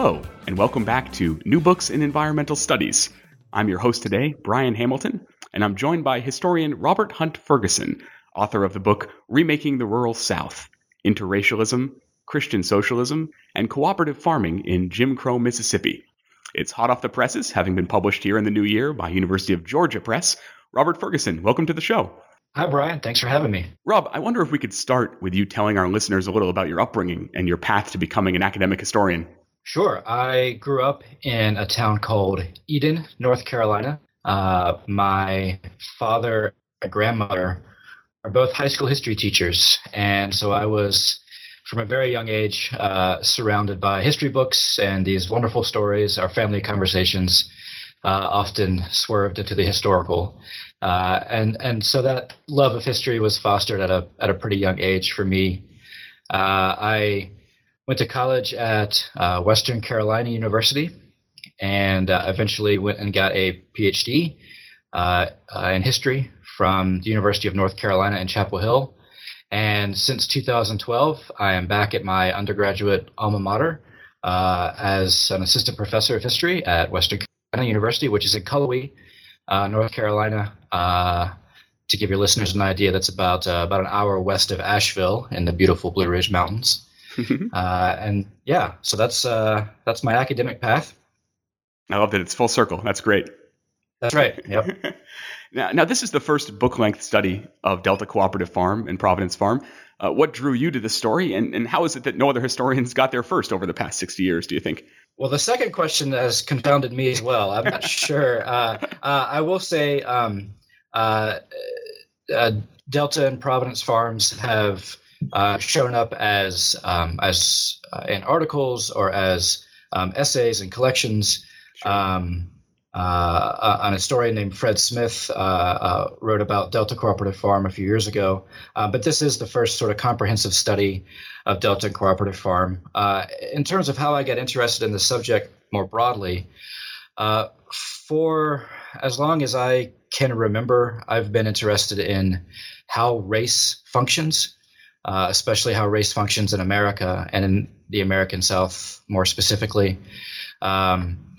Hello, and welcome back to New Books in Environmental Studies. I'm your host today, Brian Hamilton, and I'm joined by historian Robert Hunt Ferguson, author of the book Remaking the Rural South Interracialism, Christian Socialism, and Cooperative Farming in Jim Crow, Mississippi. It's hot off the presses, having been published here in the new year by University of Georgia Press. Robert Ferguson, welcome to the show. Hi, Brian. Thanks for having me. Rob, I wonder if we could start with you telling our listeners a little about your upbringing and your path to becoming an academic historian. Sure. I grew up in a town called Eden, North Carolina. Uh, my father and grandmother are both high school history teachers. And so I was, from a very young age, uh, surrounded by history books and these wonderful stories. Our family conversations uh, often swerved into the historical. Uh, and and so that love of history was fostered at a at a pretty young age for me. Uh, I went to college at uh, Western Carolina University, and uh, eventually went and got a PhD uh, uh, in history from the University of North Carolina in Chapel Hill. And since 2012, I am back at my undergraduate alma mater as an assistant professor of history at Western Carolina University, which is in Cullowhee, North Carolina. to give your listeners an idea, that's about about an hour west of Asheville in the beautiful Blue Ridge Mountains. uh, and yeah, so that's uh, that's my academic path. I love that it's full circle. That's great. That's right. Yep. now, now, this is the first book length study of Delta Cooperative Farm and Providence Farm. Uh, what drew you to this story, and, and how is it that no other historians got there first over the past 60 years, do you think? Well, the second question has confounded me as well. I'm not sure. Uh, uh, I will say um, uh, uh, Delta and Providence Farms have uh, shown up as um, as uh, in articles or as um, essays and collections. Um, uh, an historian named Fred Smith uh, uh, wrote about Delta Cooperative Farm a few years ago, uh, but this is the first sort of comprehensive study of Delta Cooperative Farm. in terms of how I got interested in the subject more broadly, for as long as I can remember, I've been interested in how race functions uh, especially how race functions in America and in the American South more specifically. Um,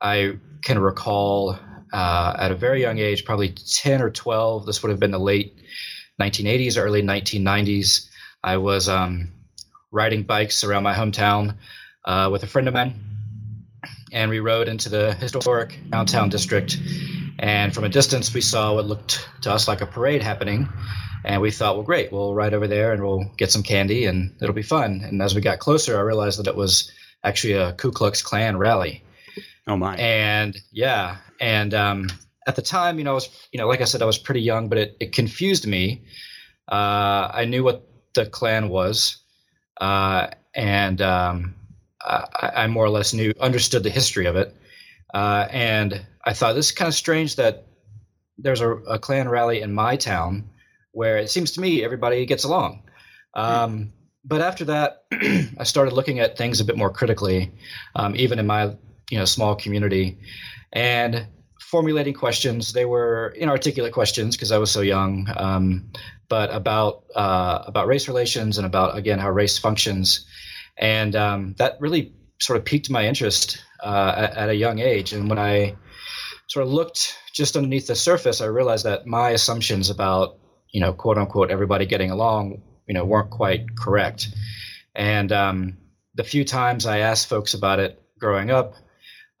I can recall uh, at a very young age, probably 10 or 12, this would have been the late 1980s, early 1990s. I was um, riding bikes around my hometown uh, with a friend of mine, and we rode into the historic downtown district. And from a distance, we saw what looked to us like a parade happening. And we thought, well, great, we'll ride over there and we'll get some candy and it'll be fun. And as we got closer, I realized that it was actually a Ku Klux Klan rally. Oh my! And yeah, and um, at the time, you know, I was, you know, like I said, I was pretty young, but it, it confused me. Uh, I knew what the Klan was, uh, and um, I, I, more or less knew understood the history of it. Uh, and I thought this is kind of strange that there's a, a Klan rally in my town where it seems to me everybody gets along. Um, but after that, I started looking at things a bit more critically, um, even in my you know small community, and formulating questions. They were inarticulate questions because I was so young, um, but about uh, about race relations and about again how race functions, and um, that really sort of piqued my interest uh, at, at, a young age. And when I sort of looked just underneath the surface, I realized that my assumptions about you know, quote unquote, everybody getting along, you know, weren't quite correct. And um, the few times I asked folks about it growing up,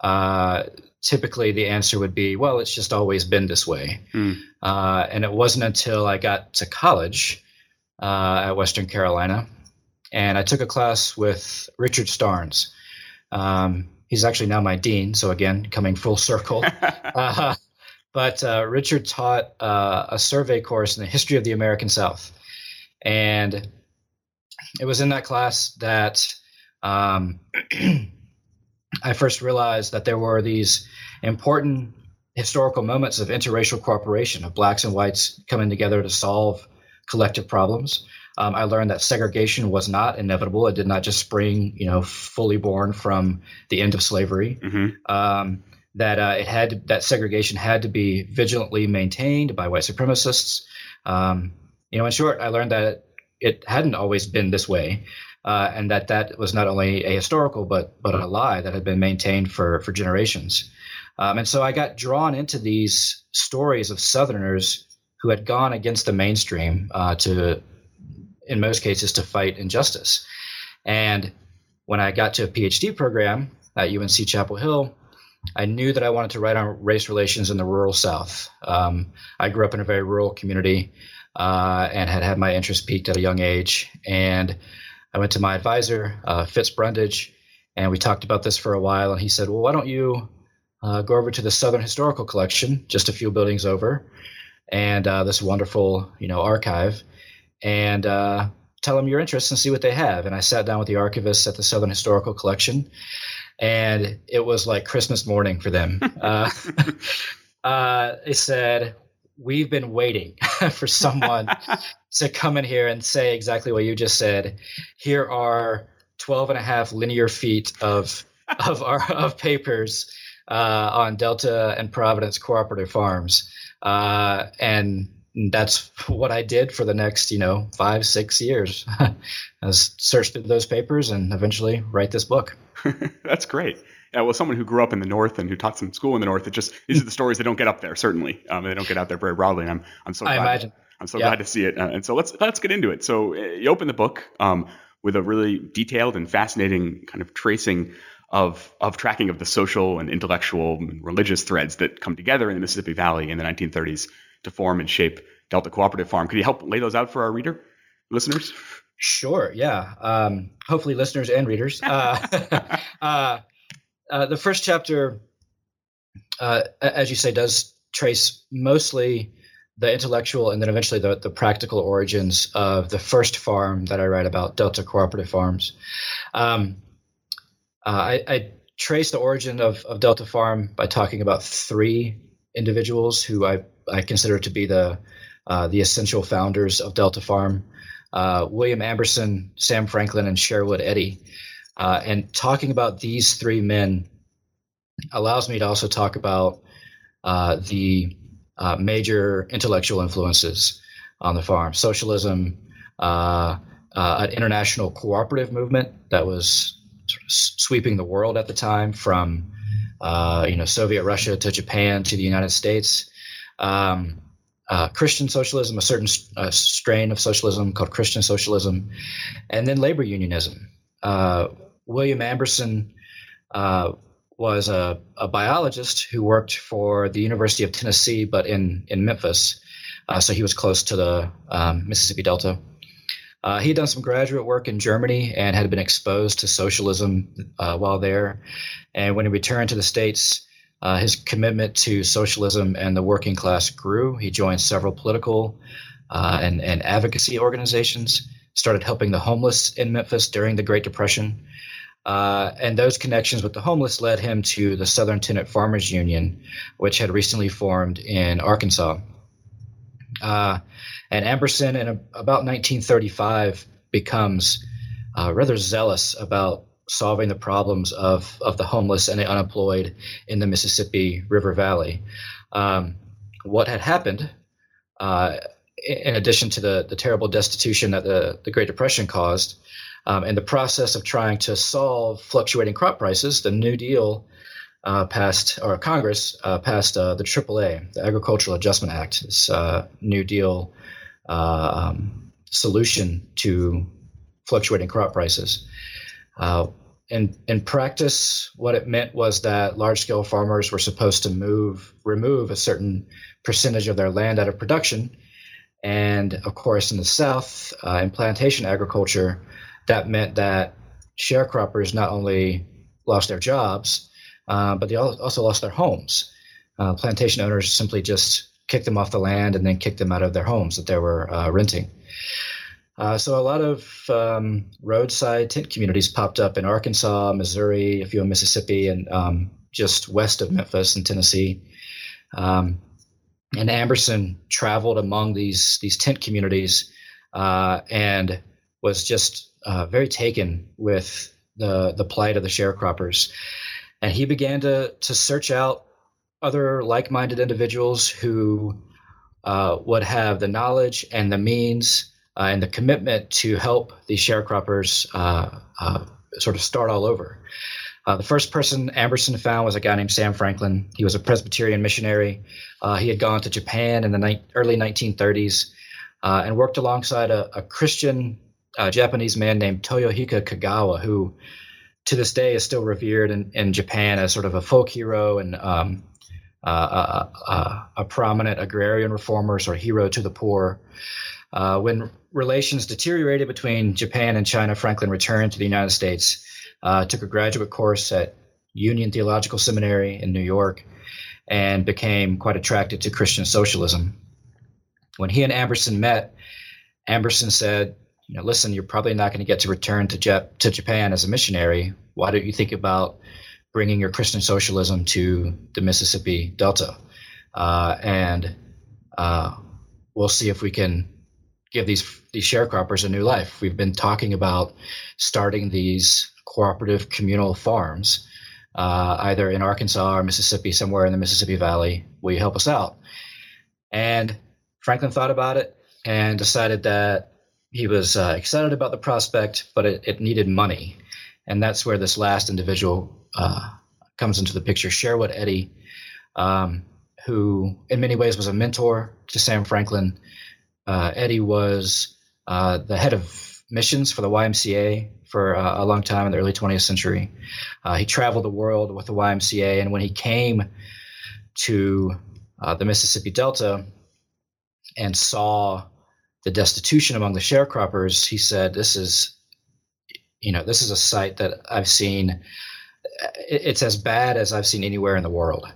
uh, typically the answer would be, well, it's just always been this way. Mm. Uh, and it wasn't until I got to college uh, at Western Carolina and I took a class with Richard Starnes. Um, he's actually now my dean. So again, coming full circle. but uh, Richard taught uh, a survey course in the history of the American South, and it was in that class that um, I first realized that there were these important historical moments of interracial cooperation of blacks and whites coming together to solve collective problems. Um, I learned that segregation was not inevitable; it did not just spring, you know, fully born from the end of slavery. Mm-hmm. Um, that uh, it had that segregation had to be vigilantly maintained by white supremacists. Um, you know, in short, I learned that it hadn't always been this way, uh, and that that was not only a historical but but a lie that had been maintained for for generations. Um, and so I got drawn into these stories of Southerners who had gone against the mainstream uh, to, in most cases, to fight injustice. And when I got to a PhD program at UNC Chapel Hill, I knew that I wanted to write on race relations in the rural South. Um, I grew up in a very rural community uh, and had had my interest peaked at a young age. And I went to my advisor, uh, Fitz Brundage, and we talked about this for a while. And he said, Well, why don't you uh, go over to the Southern Historical Collection, just a few buildings over, and uh, this wonderful, you know, archive, and uh, tell them your interests and see what they have. And I sat down with the archivists at the Southern Historical Collection, and it was like Christmas morning for them. uh, uh, they said, We've been waiting for someone to come in here and say exactly what you just said. Here are 12 and a half linear feet of of our of papers uh, on Delta and Providence cooperative farms, uh, and that's what I did for the next, you know, five, six years. I searched through those papers and eventually write this book. that's great. Yeah, well, someone who grew up in the North and who taught some school in the North, it just these are the stories that don't get up there. Certainly, um, they don't get out there very broadly. And I'm I'm so I glad, imagine. I'm so glad to see it. Uh, and so let's let's get into it. So uh, you open the book um, with a really detailed and fascinating kind of tracing of of tracking of the social and intellectual and religious threads that come together in the Mississippi Valley in the 1930s to form and shape Delta Cooperative Farm. Could you help lay those out for our reader listeners? Sure. Yeah. Um, hopefully, listeners and readers. Uh, uh, uh, the first chapter, uh, as you say, does trace mostly the intellectual and then eventually the, the practical origins of the first farm that I write about, Delta Cooperative Farms. Um, uh, I, I trace the origin of, of Delta Farm by talking about three individuals who I, I consider to be the uh, the essential founders of Delta Farm. Uh, William Amberson, Sam Franklin, and Sherwood Eddy. Uh, and talking about these three men allows me to also talk about uh, the uh, major intellectual influences on the farm socialism, uh, an international cooperative movement that was sort of sweeping the world at the time from you know Soviet Russia to Japan to the United States. Um, uh, Christian socialism, a certain uh, strain of socialism called Christian socialism, and then labor unionism. Uh, William Amberson uh, was a, a, biologist who worked for the University of Tennessee, but in in Memphis, uh, so he was close to the um, Mississippi Delta. Uh, he had done some graduate work in Germany and had been exposed to socialism while there. And when he returned to the States, uh, his commitment to socialism and the working class grew. He joined several political uh, and, and advocacy organizations, started helping the homeless in Memphis during the Great Depression. Uh, and those connections with the homeless led him to the Southern Tenant Farmers Union, which had recently formed in Arkansas. Uh, and Amberson, in a, about 1935, becomes uh, rather zealous about solving the problems of, of the homeless and the unemployed in the Mississippi River Valley. Um, what had happened, uh, in addition to the, the terrible destitution that the, the Great Depression caused, um, in the process of trying to solve fluctuating crop prices, the New Deal uh, passed, or Congress uh, passed uh, the AAA, the Agricultural Adjustment Act, this uh, New Deal uh, um, solution to fluctuating crop prices. In in practice, what it meant was that large scale farmers were supposed to move remove a certain percentage of their land out of production, and of course, in the South, uh, in plantation agriculture, that meant that sharecroppers not only lost their jobs, uh, but they also lost their homes. Uh, plantation owners simply just kicked them off the land and then kicked them out of their homes that they were uh, renting. Uh, so a lot of um, roadside tent communities popped up in Arkansas, Missouri, a few in Mississippi, and um, just west of Memphis in Tennessee. Um, and Amberson traveled among these these tent communities uh, and was just uh, very taken with the the plight of the sharecroppers. And he began to to search out other like minded individuals who uh, would have the knowledge and the means uh, and the commitment to help these sharecroppers uh, uh, sort of start all over. Uh, the first person Amberson found was a guy named Sam Franklin. He was a Presbyterian missionary. He had gone to Japan in the ni- early 1930s uh, and worked alongside a, a Christian Japanese man named Toyohiko Kagawa, who to this day is still revered in, in Japan as sort of a folk hero and um, uh, a, a, prominent agrarian reformer or hero to the poor. When relations deteriorated between Japan and China, Franklin returned to the United States, uh, took a graduate course at Union Theological Seminary in New York, and became quite attracted to Christian socialism. When he and Amberson met, Amberson said, you know, listen, you're probably not going to get to return to, Jap- to Japan as a missionary. Why don't you think about bringing your Christian socialism to the Mississippi Delta? Uh, and uh, we'll see if we can give these these sharecroppers a new life. We've been talking about starting these cooperative communal farms, uh, either in Arkansas or Mississippi, somewhere in the Mississippi Valley. Will you help us out? And Franklin thought about it and decided that he was uh, excited about the prospect, but it, it, needed money, and that's where this last individual uh, comes into the picture. Sherwood Eddy, um, who in many ways was a mentor to Sam Franklin uh, Eddy was uh, the head of missions for the YMCA for uh, a long time in the early 20th century. Uh, he traveled the world with the YMCA, and when he came to uh, the Mississippi Delta and saw the destitution among the sharecroppers, he said, "This is, you know, this is a sight that I've seen. It's as bad as I've seen anywhere in the world."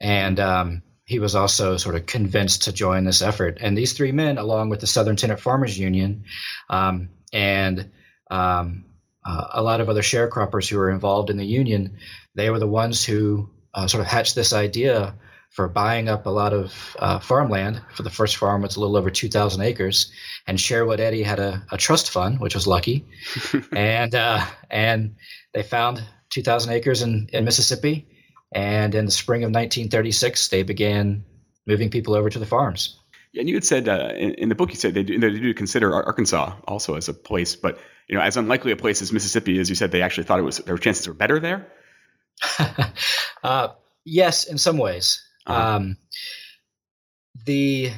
And um, he was also sort of convinced to join this effort. And these three men, along with the Southern Tenant Farmers Union um, and um, uh, a lot of other sharecroppers who were involved in the union, they were the ones who uh, sort of hatched this idea for buying up a lot of uh, farmland. For the first farm, it's a little over 2,000 acres. And Sherwood Eddy had a, a trust fund, which was lucky. and, uh, and they found 2,000 acres in, in Mississippi and in the spring of 1936, they began moving people over to the farms. Yeah, and you had said uh, in, in, the book, you said they do, they do consider Arkansas also as a place, but you know, as unlikely a place as Mississippi, as you said, they actually thought it was their chances were better there. uh, yes, in some ways. Uh-huh. Um, the,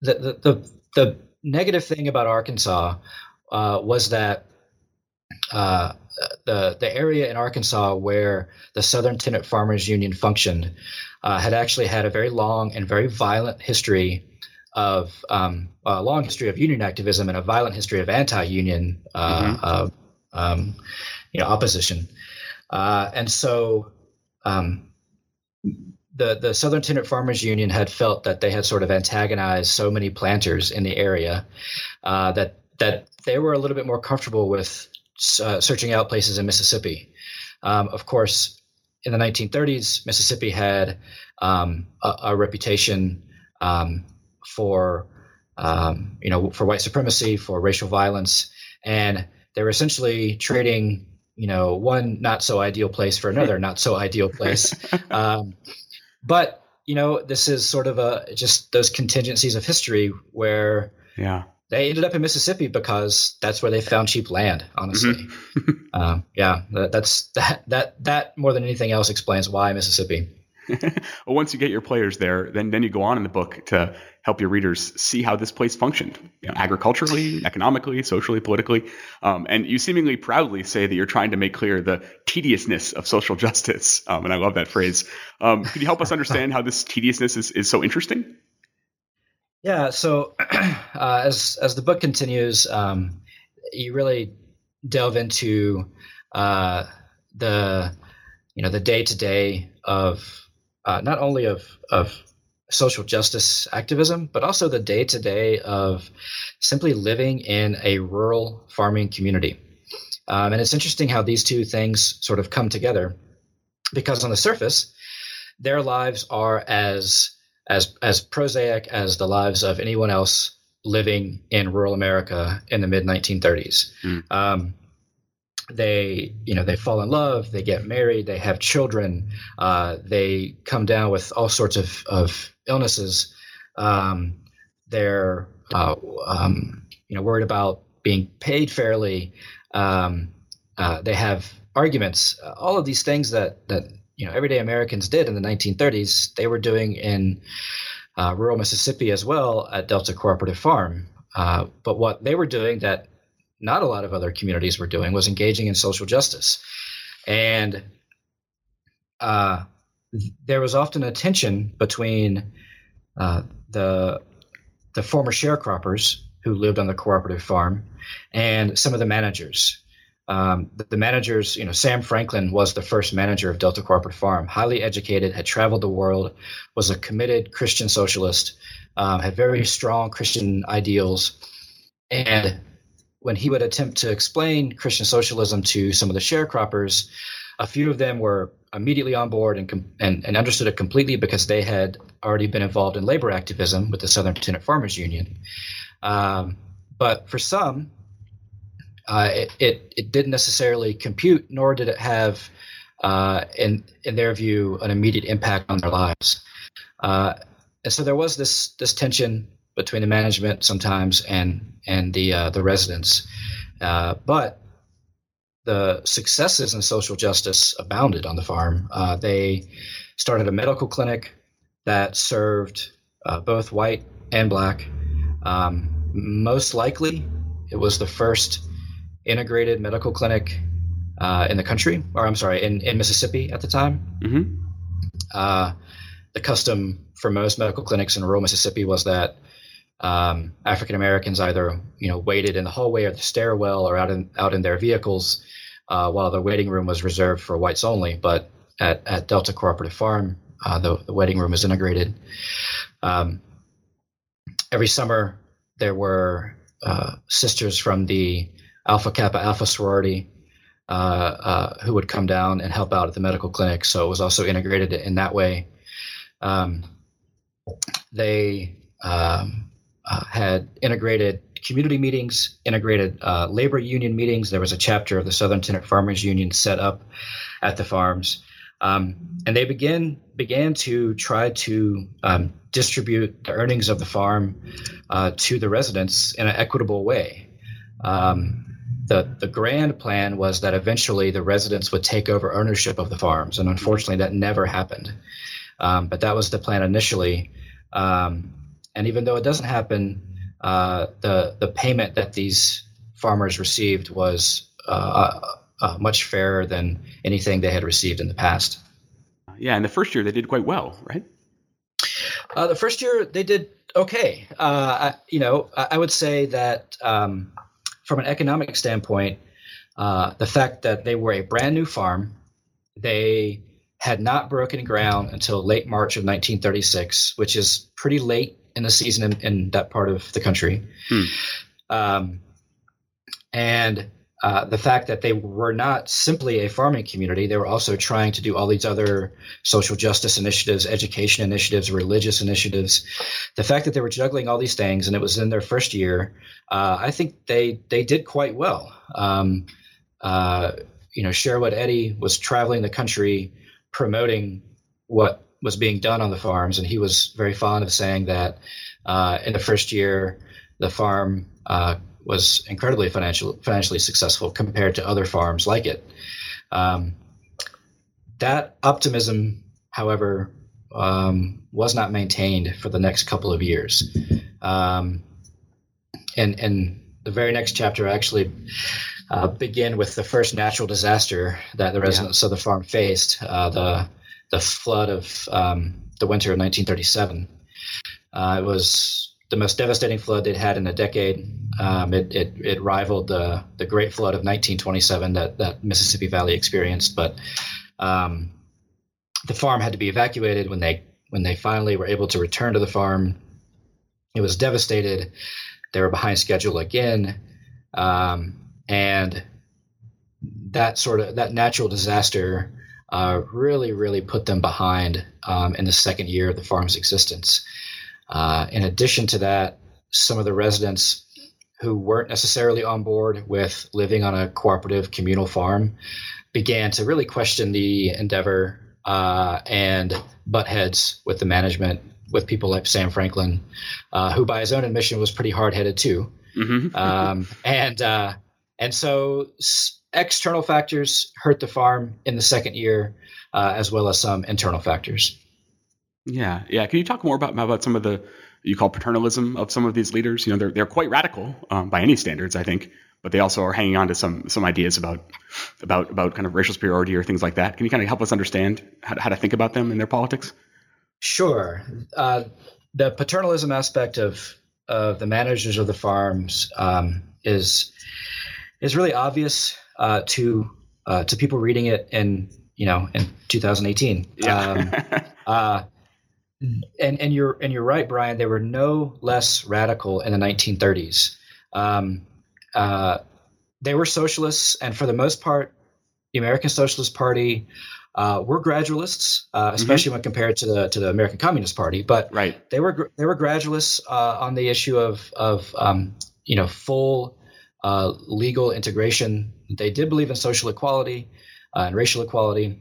the, the the the negative thing about Arkansas uh, was that uh, the the area in Arkansas where the Southern Tenant Farmers Union functioned uh, had actually had a very long and very violent history of um, a long history of union activism and a violent history of anti-union uh, mm-hmm. Uh, um, you know opposition, uh, and so. Um, the, the Southern Tenant Farmers Union had felt that they had sort of antagonized so many planters in the area uh, that that they were a little bit more comfortable with uh, searching out places in Mississippi. Um, of course, in the 1930s, Mississippi had um, a, a, reputation um, for um, you know for white supremacy, for racial violence, and they were essentially trading you know one not so ideal place for another not so ideal place. Um, but you know this is sort of a just those contingencies of history where yeah they ended up in Mississippi because that's where they found cheap land. Honestly, mm-hmm. um, yeah, that, that's that that that more than anything else explains why Mississippi. well, once you get your players there, then then you go on in the book to help your readers see how this place functioned, you know, agriculturally, economically, socially, politically, um, and you seemingly proudly say that you're trying to make clear the tediousness of social justice, um, and I love that phrase. Um, could you help us understand how this tediousness is, is so interesting? Yeah. So uh, as as the book continues, um, you really delve into uh, the you know the day to day of uh, not only of of social justice activism, but also the day to day of simply living in a rural farming community. Um, and it's interesting how these two things sort of come together, because on the surface, their lives are as as as prosaic as the lives of anyone else living in rural America in the mid 1930s. Mm. Um, they, you know, they fall in love, they get married, they have children, uh, they come down with all sorts of, of illnesses. Um, they're uh, um, you know worried about being paid fairly. Um, uh, they have arguments. all of these things that that you know everyday Americans did in the 1930s, they were doing in uh, rural Mississippi as well at Delta Cooperative Farm. Uh, but what they were doing that not a lot of other communities were doing was engaging in social justice, and uh, there was often a tension between uh, the the former sharecroppers who lived on the cooperative farm and some of the managers. Um, the, the, managers, you know, Sam Franklin was the first manager of Delta Cooperative Farm, highly educated, had traveled the world, was a committed Christian socialist, um, had very strong Christian ideals. And when he would attempt to explain Christian socialism to some of the sharecroppers, a few of them were immediately on board and, and, and understood it completely because they had already been involved in labor activism with the Southern Tenant Farmers Union. Um, but for some, uh, it, it, it didn't necessarily compute, nor did it have, uh, in in their view, an immediate impact on their lives. Uh, and so there was this this tension between the management sometimes and and the uh, the residents, uh, but the successes in social justice abounded on the farm. Uh, they started a medical clinic that served both white and black. Um, most likely, it was the first integrated medical clinic uh, in the country, or I'm sorry, in, in Mississippi at the time. Mm-hmm. Uh, the custom for most medical clinics in rural Mississippi was that um, African Americans either you know waited in the hallway or the stairwell or out in out in their vehicles uh, while the waiting room was reserved for whites only. But at, at Delta Cooperative Farm, uh, the, the waiting room is integrated. Um, every summer, there were uh, sisters from the Alpha Kappa Alpha sorority uh, uh, who would come down and help out at the medical clinic. So it was also integrated in that way. Um, they um, uh, had integrated community meetings, integrated uh, labor union meetings. There was a chapter of the Southern Tenant Farmers Union set up at the farms. Um, and they began began to try to um, distribute the earnings of the farm uh, to the residents in an equitable way. Um, the the grand plan was that eventually the residents would take over ownership of the farms, and unfortunately, that never happened. Um, but that was the plan initially. Um, and even though it doesn't happen, uh, the the payment that these farmers received was uh, uh, uh much fairer than anything they had received in the past. Yeah, and the first year they did quite well, right? Uh, the first year they did okay. Uh, I, you know, I, I, would say that um, from an economic standpoint, uh, the fact that they were a brand new farm, they had not broken ground until late March of 1936, which is pretty late in the season in, in that part of the country. Hmm. Um, and uh, the fact that they were not simply a farming community, they were also trying to do all these other social justice initiatives, education initiatives, religious initiatives. The fact that they were juggling all these things, and it was in their first year, uh, I think they they did quite well. Um, uh, you know, Sherwood Eddy was traveling the country promoting what was being done on the farms, and he was very fond of saying that uh, in the first year, the farm uh, was incredibly financial, financially successful compared to other farms like it. Um, that optimism, however, um, was not maintained for the next couple of years. Um, and, and the very next chapter actually uh, begin with the first natural disaster that the residents yeah. of the farm faced, uh, the the flood of um, the winter of 1937. Uh, it was the most devastating flood they'd had in a decade. Um, it, it, it, rivaled the, the Great Flood of 1927 that, that Mississippi Valley experienced. But um, the farm had to be evacuated when they when they finally were able to return to the farm. It was devastated. They were behind schedule again, um, and that sort of that natural disaster uh, really really put them behind um, in the second year of the farm's existence. Uh, in addition to that, some of the residents who weren't necessarily on board with living on a cooperative communal farm began to really question the endeavor uh, and butt heads with the management with people like Sam Franklin, uh, who by his own admission was pretty hard headed too. Mm-hmm. um, and uh, and so external factors hurt the farm in the second year, uh, as well as some internal factors. Yeah, yeah. Can you talk more about about some of the you call paternalism of some of these leaders? You know, they're they're quite radical um, by any standards, I think, but they also are hanging on to some some ideas about about about kind of racial superiority or things like that. Can you kind of help us understand how, how to think about them in their politics? Sure. Uh, the paternalism aspect of of the managers of the farms um, is is really obvious uh, to uh, to people reading it in you know in 2018. Yeah. Um, uh, and and you're and you're right, Brian. They were no less radical in the 1930s. Um, uh, they were socialists, and for the most part, the American Socialist Party uh, were gradualists, uh, mm-hmm. especially mm-hmm. when compared to the to the American Communist Party. But right. they were they were gradualists uh, on the issue of of um, you know full uh, legal integration. They did believe in social equality uh, and racial equality,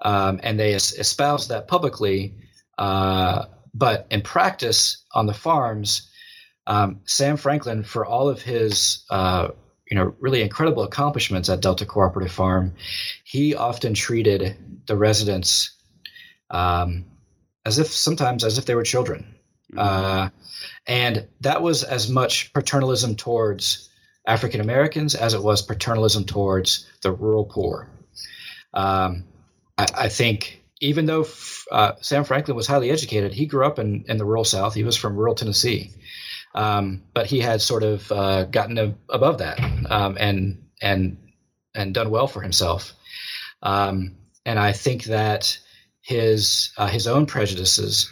um, and they es- espoused that publicly. Uh, but in practice, on the farms, um, Sam Franklin, for all of his uh, you know really incredible accomplishments at Delta Cooperative Farm, he often treated the residents um, as if sometimes as if they were children, mm-hmm. uh, and that was as much paternalism towards African Americans as it was paternalism towards the rural poor. Um, I, I, think even though uh, Sam Franklin was highly educated, he grew up in, in the rural South. He was from rural Tennessee, um, but he had sort of uh, gotten a, above that um, and and and done well for himself. Um, and I think that his uh, his own prejudices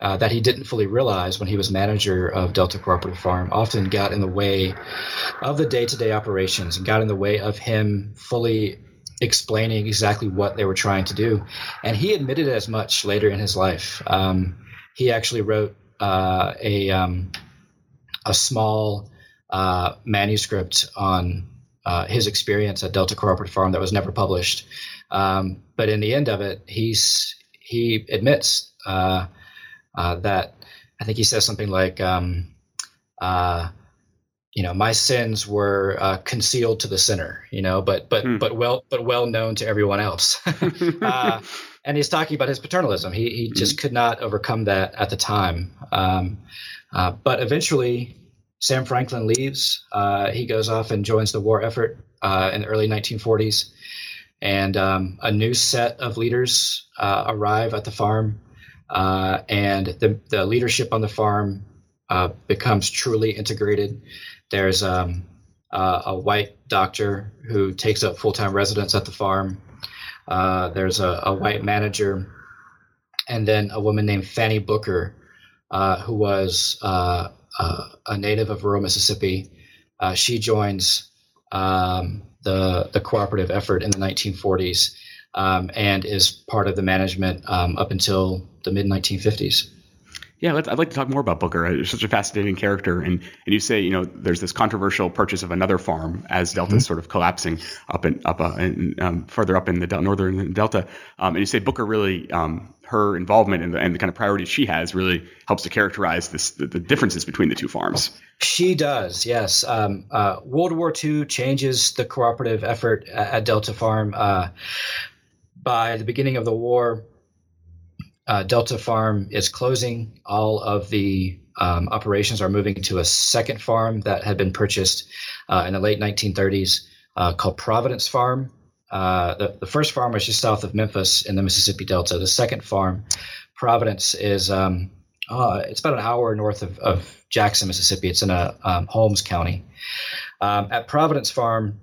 uh, that he didn't fully realize when he was manager of Delta Cooperative Farm often got in the way of the day to day operations and got in the way of him fully explaining exactly what they were trying to do. And he admitted as much later in his life. Um, he actually wrote uh, a, um, a small uh, manuscript on uh, his experience at Delta Cooperative Farm that was never published. Um, but in the end of it, he's he admits uh, uh, that I think he says something like, um, uh, you know, my sins were uh, concealed to the sinner, you know, but but hmm. but well but well known to everyone else. uh, and he's talking about his paternalism. He he just hmm. could not overcome that at the time. Um, uh, but eventually, Sam Franklin leaves. Uh, he goes off and joins the war effort uh, in the early 1940s, and um, a new set of leaders uh, arrive at the farm uh, and the, the leadership on the farm uh, becomes truly integrated. There's um, uh, a white doctor who takes up full time residence at the farm. Uh, there's a, a, white manager, and then a woman named Fannye Booker, uh, who was uh, a native of rural Mississippi. she joins um, the the cooperative effort in the 1940s um, and is part of the management um, up until the mid 1950s. Yeah, I'd like to talk more about Booker. He's such a fascinating character, and and you say you know there's this controversial purchase of another farm as Delta is mm-hmm. sort of collapsing up and up uh, and um, further up in the del- northern Delta, um, and you say Booker really um, her involvement and the, and the kind of priorities she has really helps to characterize this the, the differences between the two farms. She does, yes. Um, uh, World War II changes the cooperative effort at, at Delta Farm. Uh, by the beginning of the war, uh, Delta Farm is closing. All of the um, operations are moving to a second farm that had been purchased uh, in the late 1930s uh, called Providence Farm. Uh, the, the, first farm was just south of Memphis in the Mississippi Delta. The second farm, Providence, is um, uh, it's about an hour north of, of Jackson, Mississippi. It's in a um, Holmes County. Um, at Providence Farm,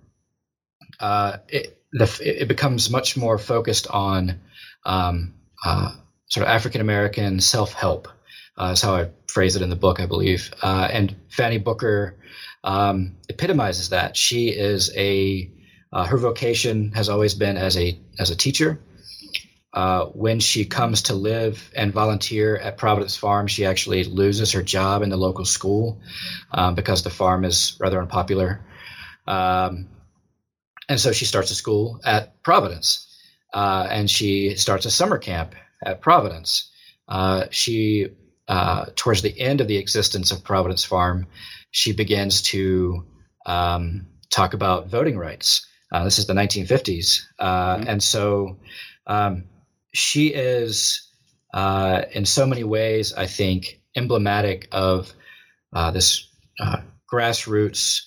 uh, it, the, it becomes much more focused on um, sort of African American self help. Uh, is how I phrase it in the book, I believe. Uh, and Fannye Booker um, epitomizes that. She is a uh, her vocation has always been as a as a teacher. Uh, when she comes to live and volunteer at Providence Farm, she actually loses her job in the local school um, because the farm is rather unpopular. Um, and so she starts a school at Providence, uh, and she starts a summer camp at Providence. uh, she, uh, towards the end of the existence of Providence Farm, she begins to um, talk about voting rights. Uh, this is the 1950s. Uh, mm-hmm. And so um, she is, uh, in so many ways, I think, emblematic of uh, this uh, grassroots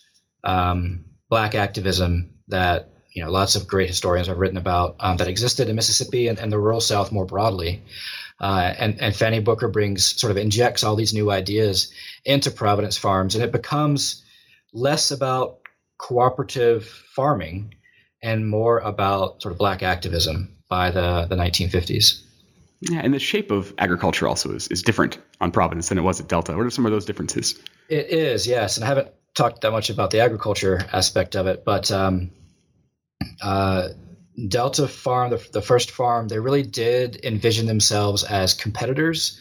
um, black activism that you know lots of great historians have written about um, that existed in Mississippi and, and, the rural South more broadly. Uh, and, and Fannye Booker brings sort of injects all these new ideas into Providence Farms, and it becomes less about cooperative farming and more about sort of black activism by the, the 1950s. Yeah, and the shape of agriculture also is, is different on Providence than it was at Delta. What are some of those differences? It is, yes. And I haven't talked that much about the agriculture aspect of it, but um, uh, Delta Farm, the, the first farm, they really did envision themselves as competitors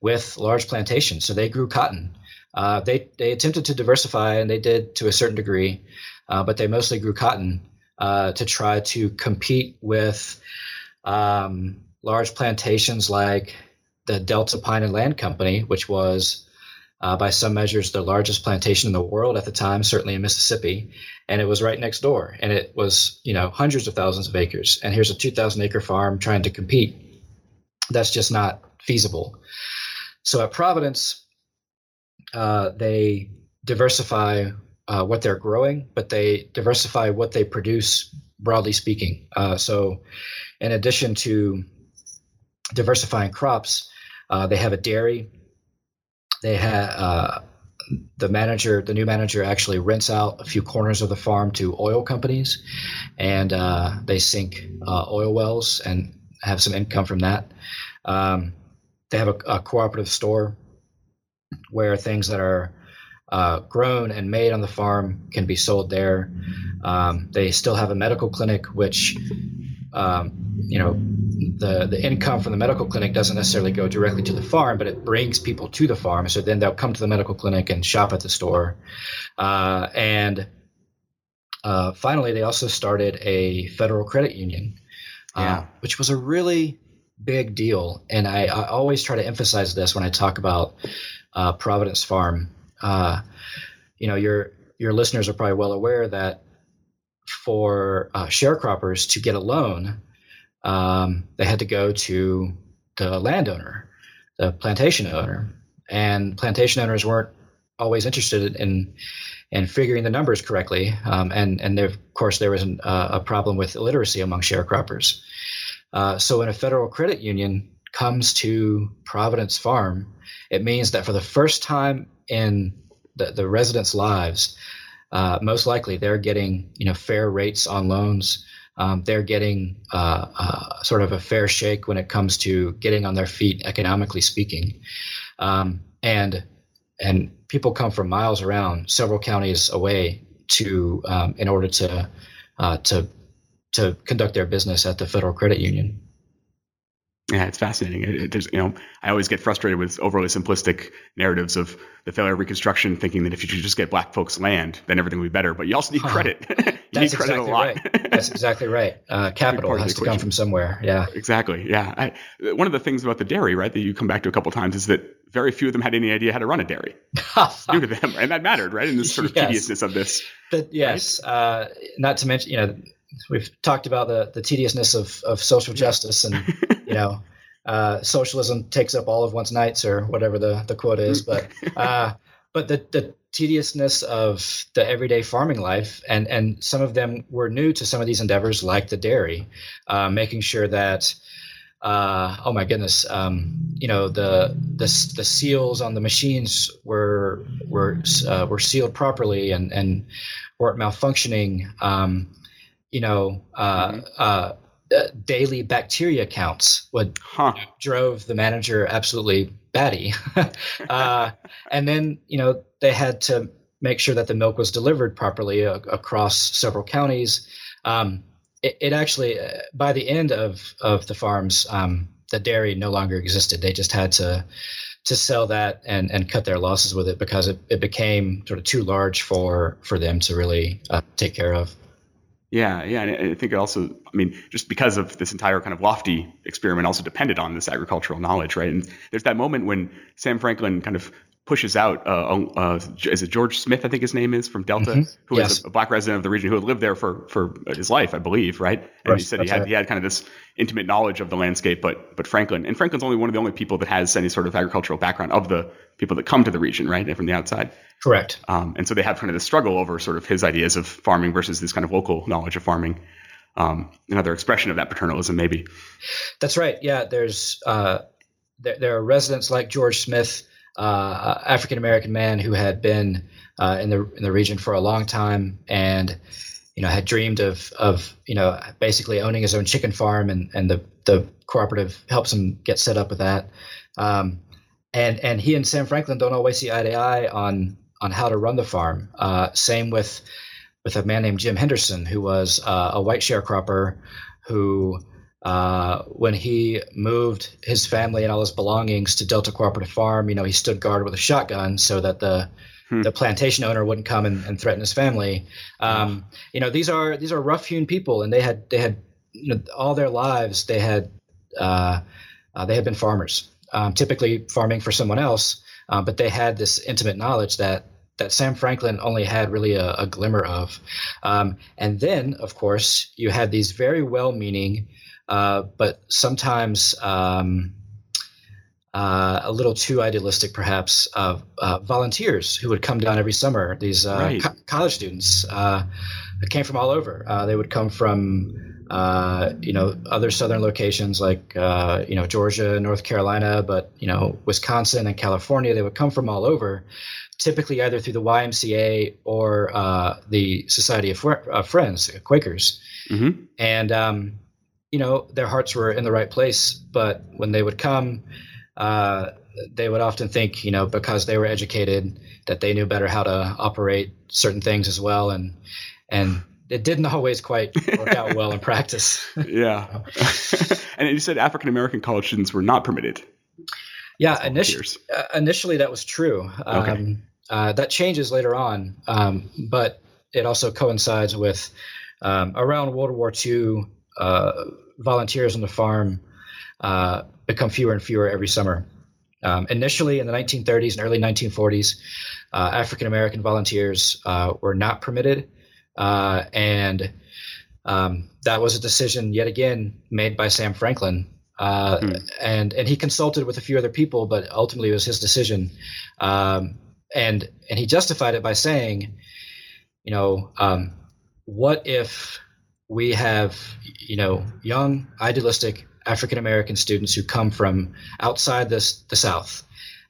with large plantations. So they grew cotton. Uh, they they attempted to diversify, and they did to a certain degree, uh, but they mostly grew cotton uh, to try to compete with um, large plantations like the Delta Pine and Land Company, which was, uh, by some measures, the largest plantation in the world at the time, certainly in Mississippi, and it was right next door, and it was you know hundreds of thousands of acres. And here's a 2,000 acre farm trying to compete. That's just not feasible. So at Providence, uh, they diversify uh, what they're growing, but they diversify what they produce, broadly speaking. Uh, so, in addition to diversifying crops, uh, they have a dairy. They have uh, the manager, the new manager, actually rents out a few corners of the farm to oil companies, and uh, they sink oil wells and have some income from that. Um, they have a, a cooperative store where things that are uh, grown and made on the farm can be sold there. Um, they still have a medical clinic, which um, you know the the income from the medical clinic doesn't necessarily go directly to the farm, but it brings people to the farm. So then they'll come to the medical clinic and shop at the store. Uh, and uh, finally, they also started a federal credit union, uh, which was a really big deal. And I, I always try to emphasize this when I talk about uh, Providence Farm. Uh, you know, your your listeners are probably well aware that for uh, sharecroppers to get a loan, um, they had to go to the landowner, the plantation owner, and plantation owners weren't always interested in in figuring the numbers correctly. Um, and and there, of course, there was an, uh, a problem with illiteracy among sharecroppers. Uh, so, when a federal credit union comes to Providence Farm, it means that for the first time in the, the residents' lives, uh, most likely they're getting you know fair rates on loans. Um, they're getting uh, uh, sort of a fair shake when it comes to getting on their feet, economically speaking. Um, and and people come from miles around, several counties away, to um, in order to uh, to to conduct their business at the Federal Credit Union. Yeah, it's fascinating. It, it, you know, I always get frustrated with overly simplistic narratives of the failure of Reconstruction, thinking that if you could just get black folks land, then everything would be better. But you also need credit. you That's need credit exactly a lot. right. That's exactly right. Uh, capital has to come from somewhere. Yeah. Exactly. Yeah. I, one of the things about the dairy, right, that you come back to a couple times is that very few of them had any idea how to run a dairy. new to them, and that mattered, right? In this sort of yes. tediousness of this. But yes, right? uh, not to mention, you know, we've talked about the the tediousness of of social justice and you know, uh, socialism takes up all of one's nights or whatever the, the quote is. But uh, but the, the tediousness of the everyday farming life, and and some of them were new to some of these endeavors, like the dairy, uh, making sure that. Uh, oh my goodness! Um, you know the, the the seals on the machines were were uh, were sealed properly and and weren't malfunctioning. Um, you know, uh, mm-hmm. uh, uh, daily bacteria counts what huh. drove the manager absolutely batty. uh, and then, you know, they had to make sure that the milk was delivered properly uh, across several counties. Um, it, it, actually, uh, by the end of, of the farms, um, the dairy no longer existed. They just had to to sell that and, and cut their losses with it because it, it became sort of too large for for them to really uh, take care of. Yeah, yeah, and I think it also, I mean, just because of this entire kind of lofty experiment, also depended on this agricultural knowledge, right? And there's that moment when Sam Franklin kind of pushes out, uh, uh, is it George Smith? I think his name is from Delta, mm-hmm. who yes. is a, black resident of the region who had lived there for for his life, I believe, right? And right. he said he had right. he had kind of this intimate knowledge of the landscape, but but Franklin and Franklin's only one of the only people that has any sort of agricultural background of the people that come to the region, right, they from the outside. Correct. Um, and so they have kind of this struggle over sort of his ideas of farming versus this kind of local knowledge of farming. Um, another expression of that paternalism, maybe. That's right. Yeah, there's uh, there, there are residents like George Smith uh, African American man who had been uh, in the in the region for a long time and you know had dreamed of of you know basically owning his own chicken farm and and the the cooperative helps him get set up with that um, and and he and Sam Franklin don't always see eye to eye on on how to run the farm uh, same with with a man named Jim Henderson who was uh, a white sharecropper who uh, when he moved his family and all his belongings to Delta Cooperative Farm, you know, he stood guard with a shotgun so that the hmm. the plantation owner wouldn't come and, and threaten his family. Um, you know, these are these are rough hewn people, and they had they had you know, all their lives they had uh, uh, they had been farmers, um, typically farming for someone else, uh, but they had this intimate knowledge that that Sam Franklin only had really a, a glimmer of. Um, and then, of course, you had these very well-meaning uh, but sometimes um, uh, a little too idealistic, perhaps, uh, volunteers who would come down every summer. These uh, right. co- college students uh, came from all over. they would come from you know other southern locations like you know Georgia, North Carolina, but you know Wisconsin and California. They would come from all over typically either through the YMCA or uh, the Society of uh, Friends, Quakers. Mm-hmm. And um, you know, their hearts were in the right place. But when they would come, uh, they would often think, you know, because they were educated, that they knew better how to operate certain things as well, and and it didn't always quite work out well in practice. yeah, and you said African American college students were not permitted. Yeah, initially, uh, initially that was true. Um, okay. Uh, that changes later on, um, but it also coincides with um, around World War II. Uh, volunteers on the farm uh, become fewer and fewer every summer. Um, initially, in the 1930s and early 1940s, uh, African American volunteers uh, were not permitted, uh, and um, that was a decision yet again made by Sam Franklin. Hmm. And and he consulted with a few other people, but ultimately it was his decision. Um, and and he justified it by saying, you know, um, what if we have, you know, young, idealistic African American students who come from outside this, the South,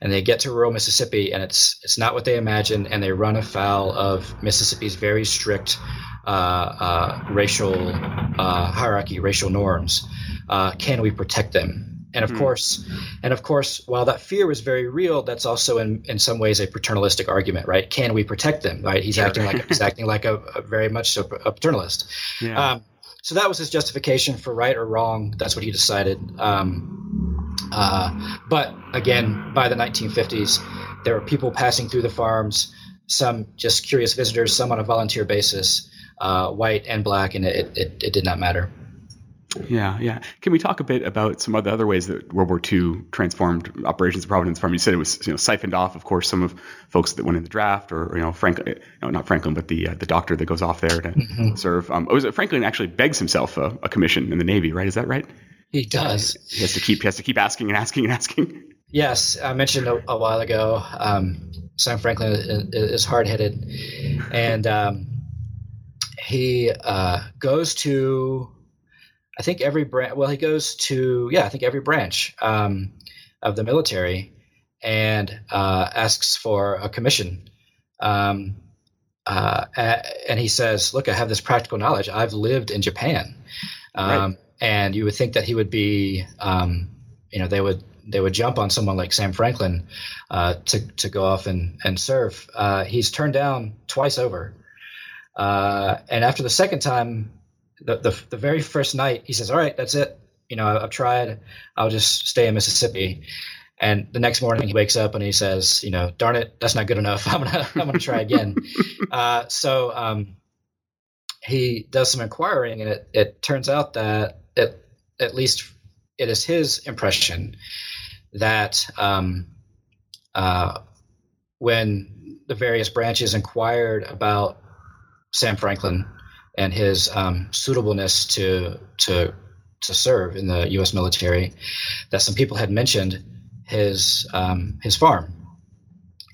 and they get to rural Mississippi, and it's it's not what they imagine, and they run afoul of Mississippi's very strict uh, uh, racial uh, hierarchy, racial norms. Uh, can we protect them? And of mm. course, and of course, while that fear was very real, that's also in, in some ways a paternalistic argument, right? Can we protect them? Right? He's sure. acting like he's acting like a, a, very much so a paternalist. Yeah. Um, so that was his justification for right or wrong. That's what he decided. Um, uh, but again, by the 1950s, there were people passing through the farms, some just curious visitors, some on a volunteer basis, uh, white and black, and it, it, it did not matter. Yeah, yeah. Can we talk a bit about some of the other ways that World War II transformed operations of Providence Farm? You said it was you know siphoned off, of course, some of folks that went in the draft, or you know Franklin, no, not Franklin, but the uh, the doctor that goes off there to mm-hmm. serve. Um, was it Franklin actually begs himself a, a, commission in the Navy, right? Is that right? He does. He has to keep he has to keep asking and asking and asking. Yes, I mentioned a, a while ago. Um, Sam Franklin is, is hard headed, and um, he uh, goes to I think every branch. Well, he goes to yeah, I think every branch um, of the military and uh, asks for a commission. Um, uh, and he says, "Look, I have this practical knowledge. I've lived in Japan." Um, right. And you would think that he would be, um, you know, they would they would jump on someone like Sam Franklin uh, to to go off and and serve. Uh, he's turned down twice over, uh, and after the second time, the, the, the very first night, he says, "All right, that's it. You know, I've tried. I'll just stay in Mississippi." And the next morning, he wakes up and he says, "You know, darn it, that's not good enough. I'm gonna I'm gonna try again." uh, so um, he does some inquiring, and it, it turns out that it, at least it is his impression that um, uh, when the various branches inquired about Sam Franklin and his um, suitableness to to to serve in the U.S. military, that some people had mentioned his um, his farm,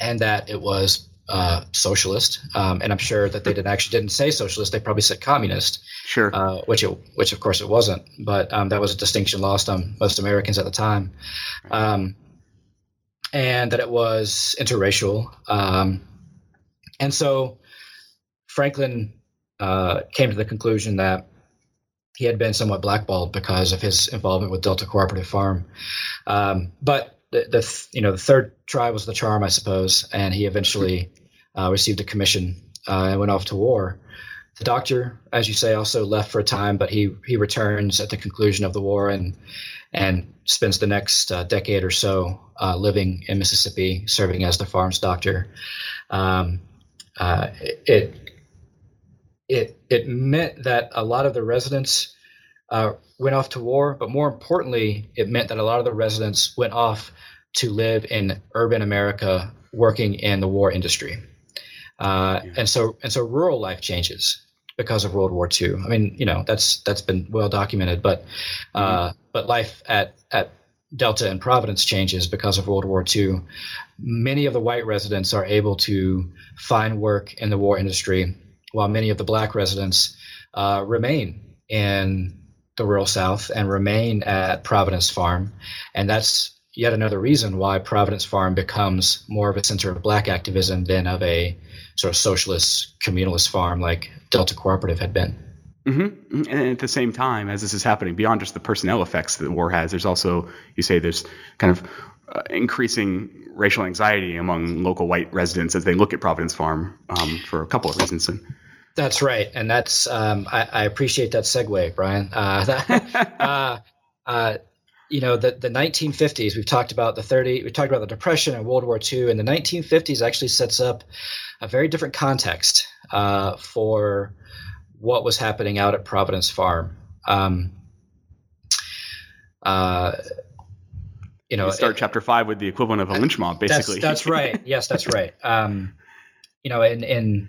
and that it was uh, socialist. Um, and I'm sure that they didn't actually didn't say socialist; they probably said communist. Sure. Uh, which it, which of course it wasn't, but um, that was a distinction lost on most Americans at the time. Um, and that it was interracial. Um, and so Franklin uh, came to the conclusion that he had been somewhat blackballed because of his involvement with Delta Cooperative Farm. Um, but the, the, you know the third try was the charm, I suppose, and he eventually uh, received a commission uh, and went off to war. The doctor, as you say, also left for a time, but he he returns at the conclusion of the war and and spends the next uh, decade or so uh, living in Mississippi, serving as the farm's doctor. Um, uh, it it it meant that a lot of the residents uh, went off to war, but more importantly, it meant that a lot of the residents went off to live in urban America, working in the war industry. Uh, yeah. And so and so rural life changes because of World War II. I mean, you know, that's that's been well documented, but uh, mm-hmm. but life at at Delta and Providence changes because of World War II. Many of the white residents are able to find work in the war industry, while many of the black residents uh, remain in the rural South and remain at Providence Farm, and that's yet another reason why Providence Farm becomes more of a center of black activism than of a sort of socialist communalist farm like Delta Cooperative had been. Mm-hmm. And at the same time, as this is happening, beyond just the personnel effects that the war has, there's also, you say, there's kind of uh, increasing racial anxiety among local white residents as they look at Providence Farm um, for a couple of reasons. And, that's right, and that's um, I, I, appreciate that segue, Brian. Uh, that, uh, uh, you know, the, the 1950s, we've talked about the 30, we talked about the Depression and World War II, and the 1950s actually sets up a very different context uh, for what was happening out at Providence Farm. Um, uh, you know, you start it, chapter five with the equivalent of a lynch mob, basically. That's, that's right. Yes, that's right. Um, you know, in in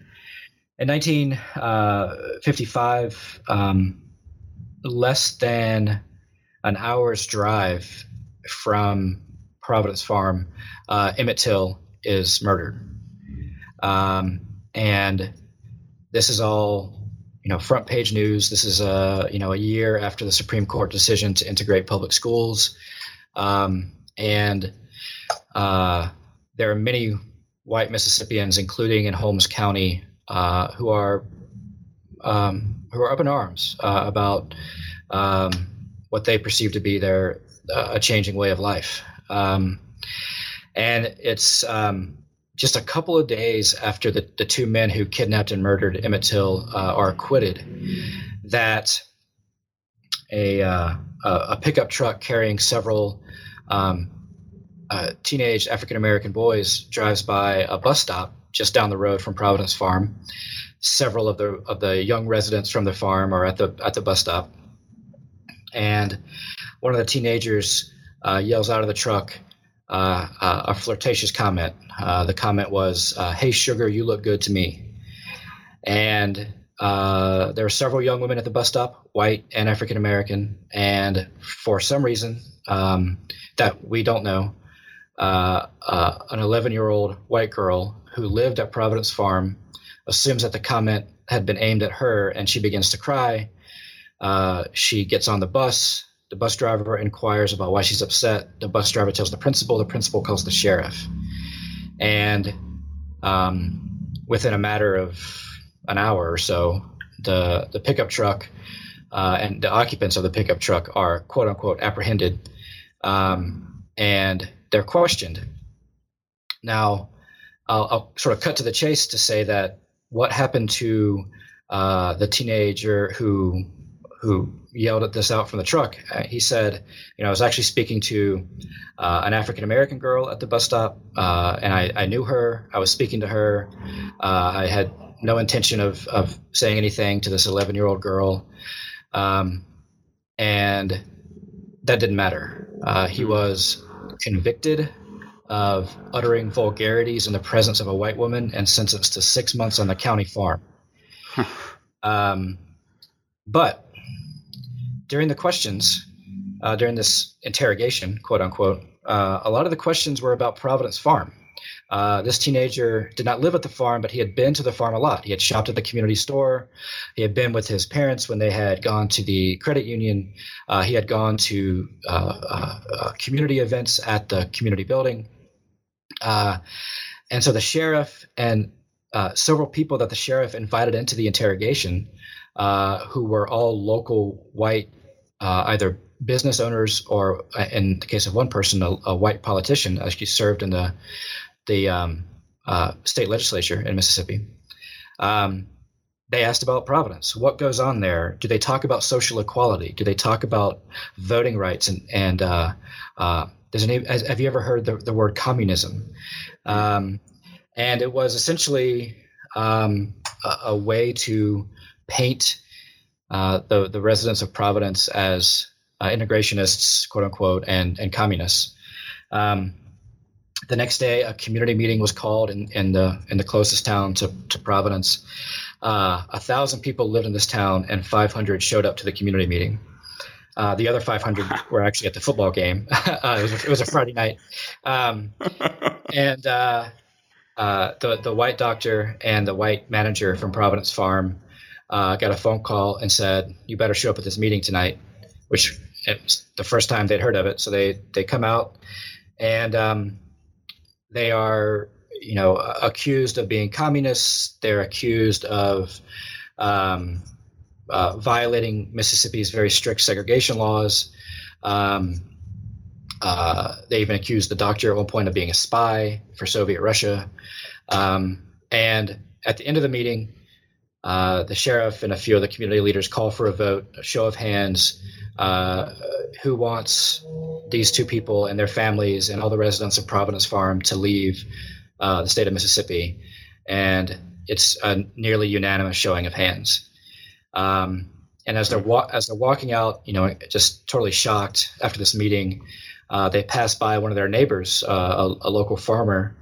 in 1955, uh, um, less than an hour's drive from Providence Farm, uh, Emmett Till is murdered. Um, and this is all, you know, front page news. This is a, you know, a year after the Supreme Court decision to integrate public schools. Um, and uh, there are many white Mississippians, including in Holmes County, uh, who are um, who are up in arms uh, about um, what they perceive to be their uh, a changing way of life. Um, and it's um, just a couple of days after the, the two men who kidnapped and murdered Emmett Till uh, are acquitted that a, uh, a pickup truck carrying several um, uh, teenage African American boys drives by a bus stop just down the road from Providence Farm. Several of the of the young residents from the farm are at the at the bus stop, and one of the teenagers uh, yells out of the truck uh, uh, a flirtatious comment. Uh, the comment was, uh, "Hey, sugar, you look good to me." And there were several young women at the bus stop, white and African American, and for some reason um, that we don't know, an 11 year old white girl who lived at Providence Farm assumes that the comment had been aimed at her, and she begins to cry uh, she gets on the bus. The bus driver inquires about why she's upset. The bus driver tells the principal. The principal calls the sheriff. And um, within a matter of an hour or so, the the pickup truck uh, and the occupants of the pickup truck are quote unquote apprehended, um, and they're questioned. Now, I'll, I'll, sort of cut to the chase to say that what happened to uh, the teenager who who yelled at this out from the truck. Uh, he said, you know, I was actually speaking to uh, an African American girl at the bus stop, uh, and I, I, knew her. I was speaking to her. Uh, I had no intention of of saying anything to this 11 year old girl, um, and that didn't matter. Uh, he was convicted of uttering vulgarities in the presence of a white woman and sentenced to six months on the county farm. um, but during the questions, uh, during this interrogation, quote unquote, uh, a lot of the questions were about Providence Farm. Uh, this teenager did not live at the farm, but he had been to the farm a lot. He had shopped at the community store. He had been with his parents when they had gone to the credit union. Uh, he had gone to uh, uh, uh community events at the community building. Uh, and so the sheriff and several people that the sheriff invited into the interrogation, who were all local white, either business owners or, in the case of one person, a, a white politician, actually served in the the um, uh, state legislature in Mississippi. Um, they asked about Providence. What goes on there? Do they talk about social equality? Do they talk about voting rights? And, and uh, uh, does any, have you ever heard the, the word communism? Um, and it was essentially um, a, a, way to paint uh, the, the residents of Providence as uh, integrationists, quote unquote, and, and communists. Um, the next day, a community meeting was called in, in the in the closest town to, to Providence. Uh, a thousand people lived in this town, and 500 showed up to the community meeting. Uh, the other 500 were actually at the football game. uh, it, was a, it, was a, Friday night, um, and uh, uh, the the white doctor and the white manager from Providence Farm uh, got a phone call and said, "You better show up at this meeting tonight," which it's the first time they'd heard of it. So they they come out and um, they are, you know, accused of being communists. They're accused of um, uh, violating Mississippi's very strict segregation laws. Um, uh, they even accused the doctor at one point of being a spy for Soviet Russia. Um, and at the end of the meeting, uh, the sheriff and a few of the community leaders call for a vote, a show of hands. Uh, who wants these two people and their families and all the residents of Providence Farm to leave uh, the state of Mississippi. And it's a nearly unanimous showing of hands. Um, and as they're wa- as they're walking out, you know, just totally shocked after this meeting, uh, they pass by one of their neighbors, uh, a, a, local farmer,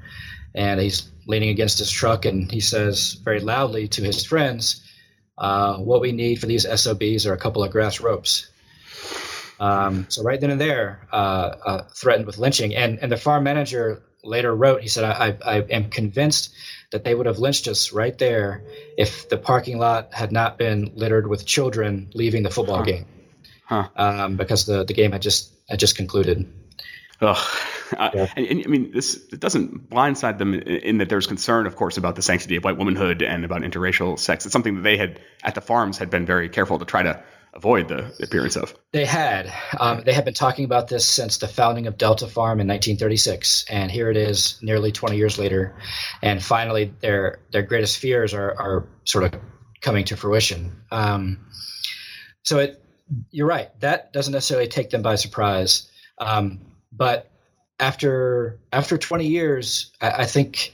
and he's leaning against his truck, and he says very loudly to his friends, uh, "What we need for these SOBs are a couple of grass ropes." Um, so right then and there, uh, uh, threatened with lynching. And and the farm manager later wrote, he said, I, I, I, am convinced that they would have lynched us right there if the parking lot had not been littered with children leaving the football huh. game, huh. Um, because the, the game had just had just concluded. Ugh. Uh, yeah. and, and, I mean, this it doesn't blindside them in, in, that there's concern, of course, about the sanctity of white womanhood and about interracial sex. It's something that they had at the farms had been very careful to try to avoid the appearance of. They had. Um, they had been talking about this since the founding of Delta Farm in 1936, and here it is, nearly 20 years later, and finally, their their greatest fears are are sort of coming to fruition. Um, so it, you're right. That doesn't necessarily take them by surprise, um, but after after 20 years, I, I, think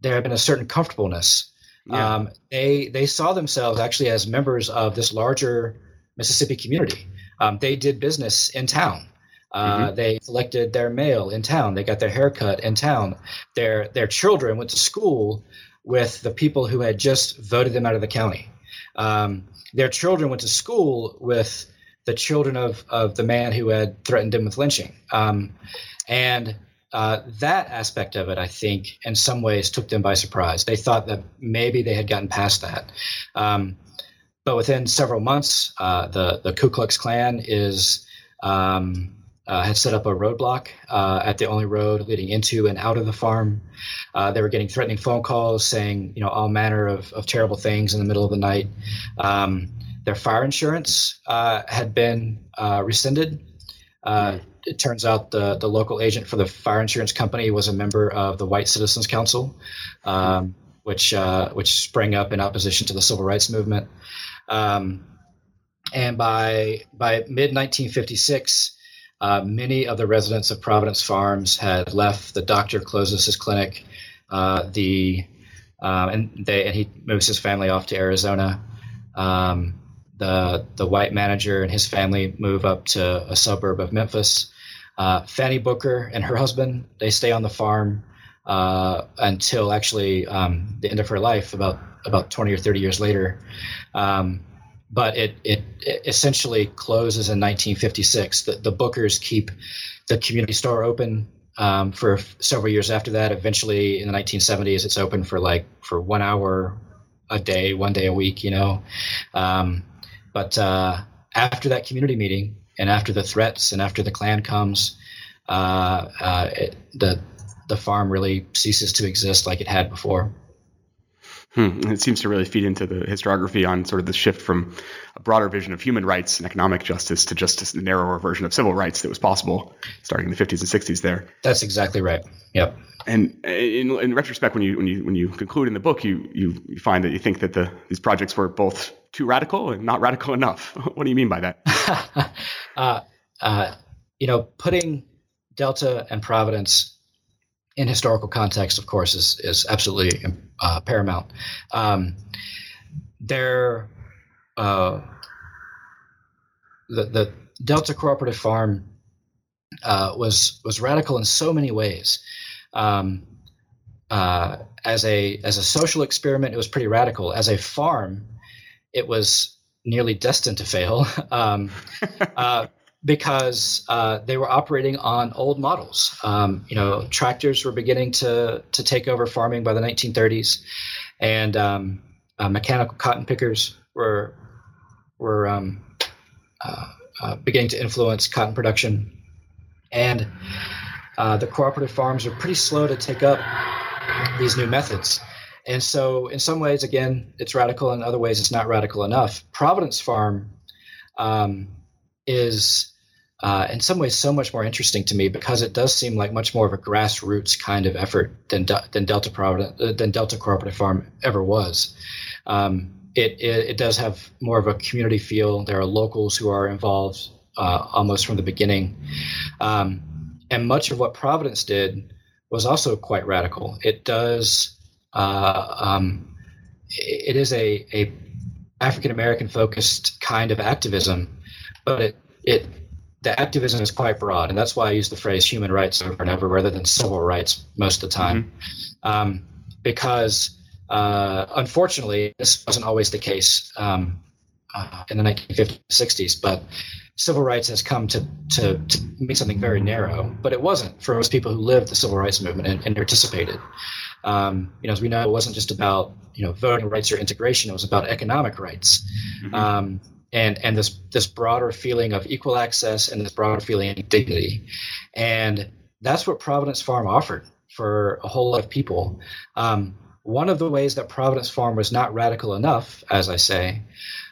there had been a certain comfortableness. Yeah. Um, they they saw themselves actually as members of this larger Mississippi community. Um, they did business in town. Uh, mm-hmm. They collected their mail in town. They got their haircut in town. Their their children went to school with the people who had just voted them out of the county. Um, their children went to school with the children of of the man who had threatened them with lynching. Um, and uh, that aspect of it, I think, in some ways took them by surprise. They thought that maybe they had gotten past that. Um, but within several months, uh, the the Ku Klux Klan is um, uh, had set up a roadblock uh, at the only road leading into and out of the farm. Uh, they were getting threatening phone calls saying, you know, all manner of, of terrible things in the middle of the night. Um, their fire insurance uh, had been uh, rescinded. it turns out the, the local agent for the fire insurance company was a member of the White Citizens Council, um, which which sprang up in opposition to the civil rights movement. Um, and by by mid 1956, uh, many of the residents of Providence Farms had left. The doctor closes his clinic. Uh, the um, and they and he moves his family off to Arizona. Um, the the white manager and his family move up to a suburb of Memphis. Uh, Fannye Booker and her husband they stay on the farm uh, until actually um, the end of her life, about about twenty or thirty years later. Um, but it, it, it essentially closes in 1956. The, the Bookers keep the community store open um, for several years after that. Eventually, in the 1970s, it's open for like for one hour a day, one day a week, you know. Um, but uh, after that community meeting, and after the threats, and after the Klan comes, uh, uh, it, the the farm really ceases to exist like it had before. Hmm. It seems to really feed into the historiography on sort of the shift from a broader vision of human rights and economic justice to just a narrower version of civil rights that was possible starting in the 50s and 60s there. That's exactly right. Yep. And in, in retrospect, when you when you when you conclude in the book, you you, you find that you think that the these projects were both too radical and not radical enough. what do you mean by that? uh, uh, you know, putting Delta and Providence in historical context, of course, is is absolutely uh, paramount. Um, there, uh, the the Delta Cooperative Farm uh, was was radical in so many ways. Um, uh, as a as a social experiment, it was pretty radical. As a farm, it was nearly destined to fail. um, uh, because uh, they were operating on old models. Um, you know, tractors were beginning to to take over farming by the 1930s, and um, uh, mechanical cotton pickers were were um, uh, uh beginning to influence cotton production, and uh, the cooperative farms were pretty slow to take up these new methods. And so, in some ways, again, it's radical. In other ways, it's not radical enough. Providence Farm um, is uh, in some ways so much more interesting to me because it does seem like much more of a grassroots kind of effort than than Delta Providence, uh, than Delta Cooperative Farm ever was. Um, it, it, it does have more of a community feel. There are locals who are involved uh, almost from the beginning, um, and much of what Providence did was also quite radical. It does. Uh, um, it is a, a African American focused kind of activism, but it it the activism is quite broad, and that's why I use the phrase human rights over and over rather than civil rights most of the time, mm-hmm. um, because uh, unfortunately this wasn't always the case um, uh, in the 1950s, 60s, but civil rights has come to, to, to mean something very narrow, but it wasn't for most people who lived the civil rights movement and, and participated. Um, you know, as we know, it wasn't just about you know voting rights or integration; it was about economic rights. Mm-hmm. Um, and and this this broader feeling of equal access and this broader feeling of dignity, and that's what Providence Farm offered for a whole lot of people. Um, one of the ways that Providence Farm was not radical enough, as I say,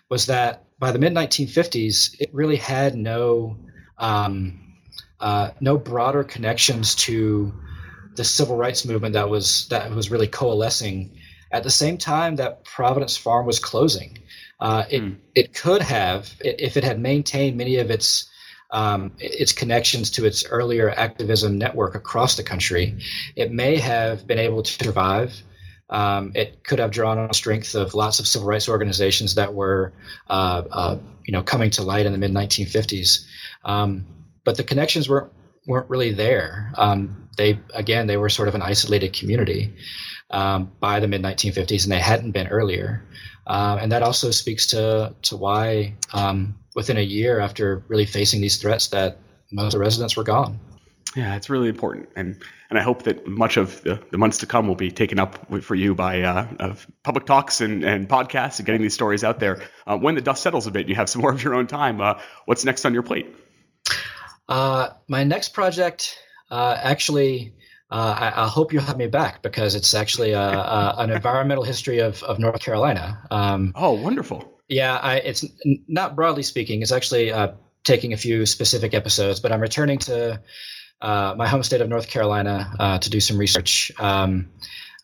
was that by the mid 1950s, it really had no um, uh, no broader connections to the civil rights movement that was that was really coalescing at the same time that Providence Farm was closing. Uh, it mm. it could have if it had maintained many of its um, its connections to its earlier activism network across the country. It may have been able to survive. Um, it could have drawn on the strength of lots of civil rights organizations that were, uh, uh, you know, coming to light in the mid 1950s. Um, but the connections weren't weren't really there. Um, they again, they were sort of an isolated community um, by the mid 1950s, and they hadn't been earlier. Uh, and that also speaks to to why um, within a year after really facing these threats that most of the residents were gone. Yeah, it's really important, and and I hope that much of the, the months to come will be taken up for you by uh, public talks and, and podcasts and getting these stories out there. Uh, when the dust settles a bit, and you have some more of your own time. Uh, what's next on your plate? Uh, my next project uh, actually uh, I, I, hope you'll have me back because it's actually a, a, an environmental history of, of North Carolina. Um, oh, wonderful. Yeah, I, it's not broadly speaking. It's actually uh, taking a few specific episodes, but I'm returning to uh, my home state of North Carolina uh, to do some research. Um,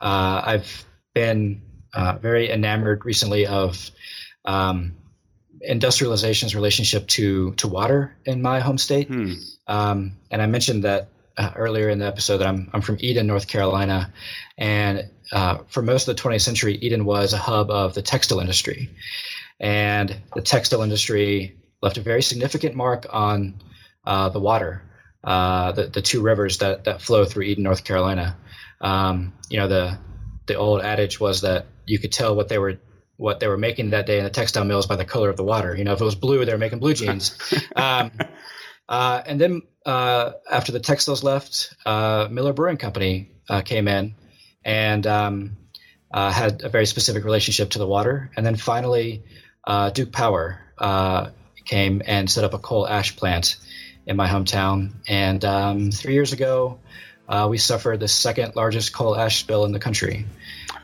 uh, I've been uh, very enamored recently of um, industrialization's relationship to to water in my home state. Hmm. Um, and I mentioned that uh, earlier in the episode that I'm I'm from Eden, North Carolina, and uh, for most of the 20th century, Eden was a hub of the textile industry, and the textile industry left a very significant mark on uh, the water, uh, the the two rivers that that flow through Eden, North Carolina. Um, you know the the old adage was that you could tell what they were what they were making that day in the textile mills by the color of the water. You know, if it was blue, they were making blue jeans. Um, uh, and then uh, after the textiles left, uh, Miller Brewing Company uh, came in and um, uh, had a very specific relationship to the water. And then finally, uh, Duke Power came and set up a coal ash plant in my hometown. And um, three years ago, we suffered the second largest coal ash spill in the country.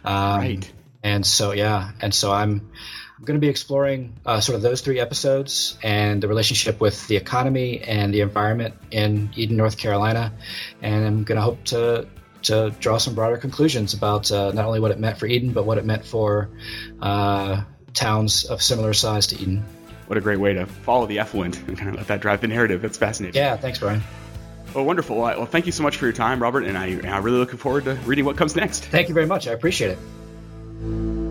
Um, right. And so, yeah, and so I'm I'm going to be exploring uh, sort of those three episodes and the relationship with the economy and the environment in Eden, North Carolina, and I'm going to hope to to draw some broader conclusions about uh, not only what it meant for Eden, but what it meant for uh, towns of similar size to Eden. What a great way to follow the effluent and kind of let that drive the narrative. That's fascinating. Yeah, thanks, Brian. Well, wonderful. Well, thank you so much for your time, Robert, and I, I'm really looking forward to reading what comes next. Thank you very much. I appreciate it. Thank you.